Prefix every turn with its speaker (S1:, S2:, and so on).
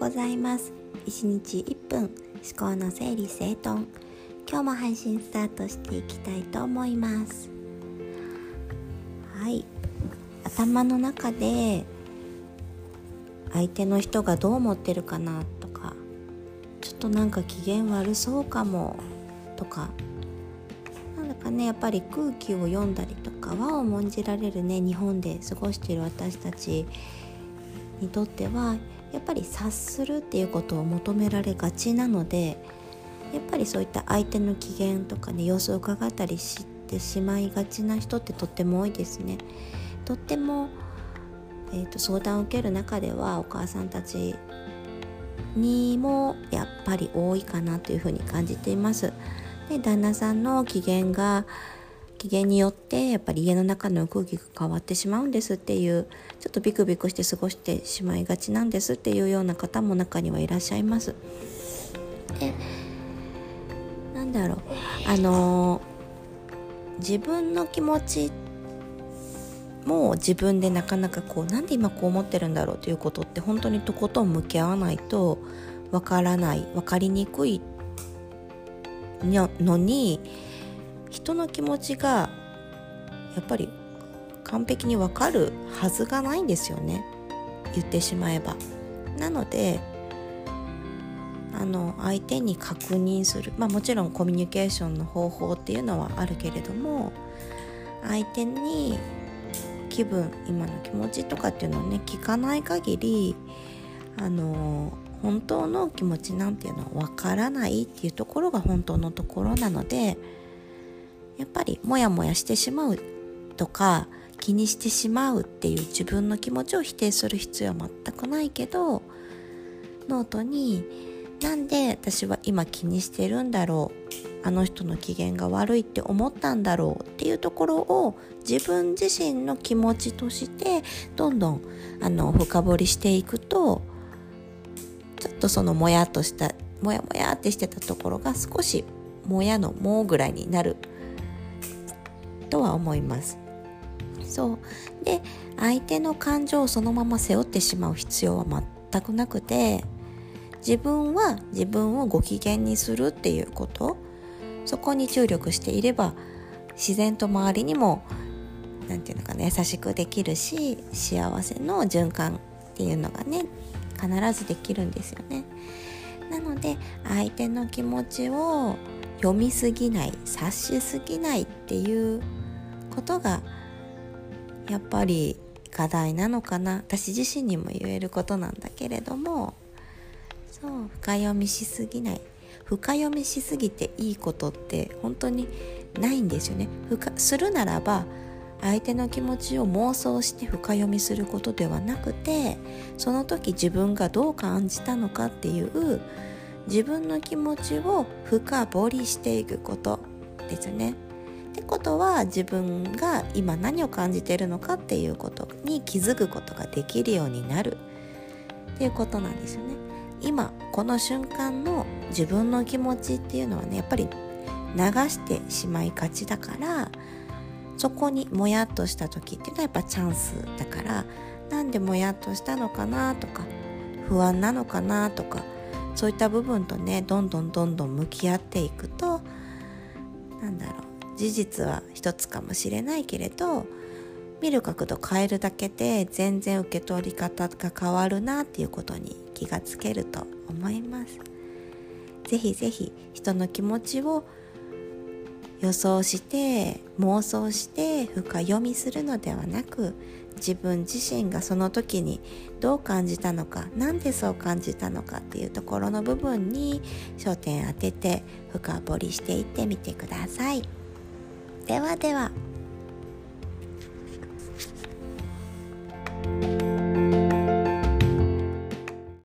S1: ございます。1日1分思考の整理整頓。今日も配信スタートしていきたいと思います。はい。頭の中で相手の人がどう思ってるかなとかちょっとなんか機嫌悪そうかもとかなんだかねやっぱり空気を読んだりとか和を重んじられるね。日本で過ごしている私たちにとってはやっぱり察するっていうことを求められがちなのでやっぱりそういった相手の機嫌とかね様子を伺ったりしてしまいがちな人ってとっても多いですね。とっても、えーと、相談を受ける中ではお母さんたちにもやっぱり多いかなというふうに感じています。で旦那さんの機嫌が機嫌によってやっぱり家の中の空気が変わってしまうんですっていうちょっとビクビクして過ごしてしまいがちなんですっていうような方も中にはいらっしゃいます。でなんだろうあの自分の気持ちも自分でなかなかこうなんで今こう思ってるんだろうということって本当にとことん向き合わないとわからない分かりにくいのに人の気持ちがやっぱり完璧にわかるはずがないんですよね言ってしまえば。なのであの相手に確認するまあもちろんコミュニケーションの方法っていうのはあるけれども相手に気分今の気持ちとかっていうのをね聞かない限りあの本当の気持ちなんていうのはわからないっていうところが本当のところなのでやっぱりモヤモヤしてしまうとか気にしてしまうっていう自分の気持ちを否定する必要は全くないけどノートになんで私は今気にしてるんだろうあの人の機嫌が悪いって思ったんだろうっていうところを自分自身の気持ちとしてどんどんあの深掘りしていくとちょっとそのもやっとしたもやもやってしてたところが少しもやのもうぐらいになるとは思います。そう。で相手の感情をそのまま背負ってしまう必要は全くなくて自分は自分をご機嫌にするっていうこと。そこに注力していれば自然と周りにも何て言うのかな優しくできるし幸せの循環っていうのがね必ずできるんですよね。なので相手の気持ちを読みすぎない察しすぎないっていうことがやっぱり課題なのかな。私自身にも言えることなんだけれどもそう深読みしすぎない。深読みしすぎていいことって本当にないんですよね。深するならば相手の気持ちを妄想して深読みすることではなくてその時自分がどう感じたのかっていう自分の気持ちを深掘りしていくことですね。ってことは自分が今何を感じているのかっていうことに気づくことができるようになるっていうことなんですよね。今この瞬間の自分の気持ちっていうのはねやっぱり流してしまいがちだからそこにもやっとした時っていうのはやっぱチャンスだからなんでもやっとしたのかなとか不安なのかなとかそういった部分とねどんどんどんどん向き合っていくとなんだろう事実は一つかもしれないけれど見る角度変えるだけで全然受け取り方が変わるなっていうことに気がつけると思います。ぜひぜひ人の気持ちを予想して妄想して深読みするのではなく自分自身がその時にどう感じたのか何でそう感じたのかっていうところの部分に焦点当てて深掘りしていってみてください。ではでは。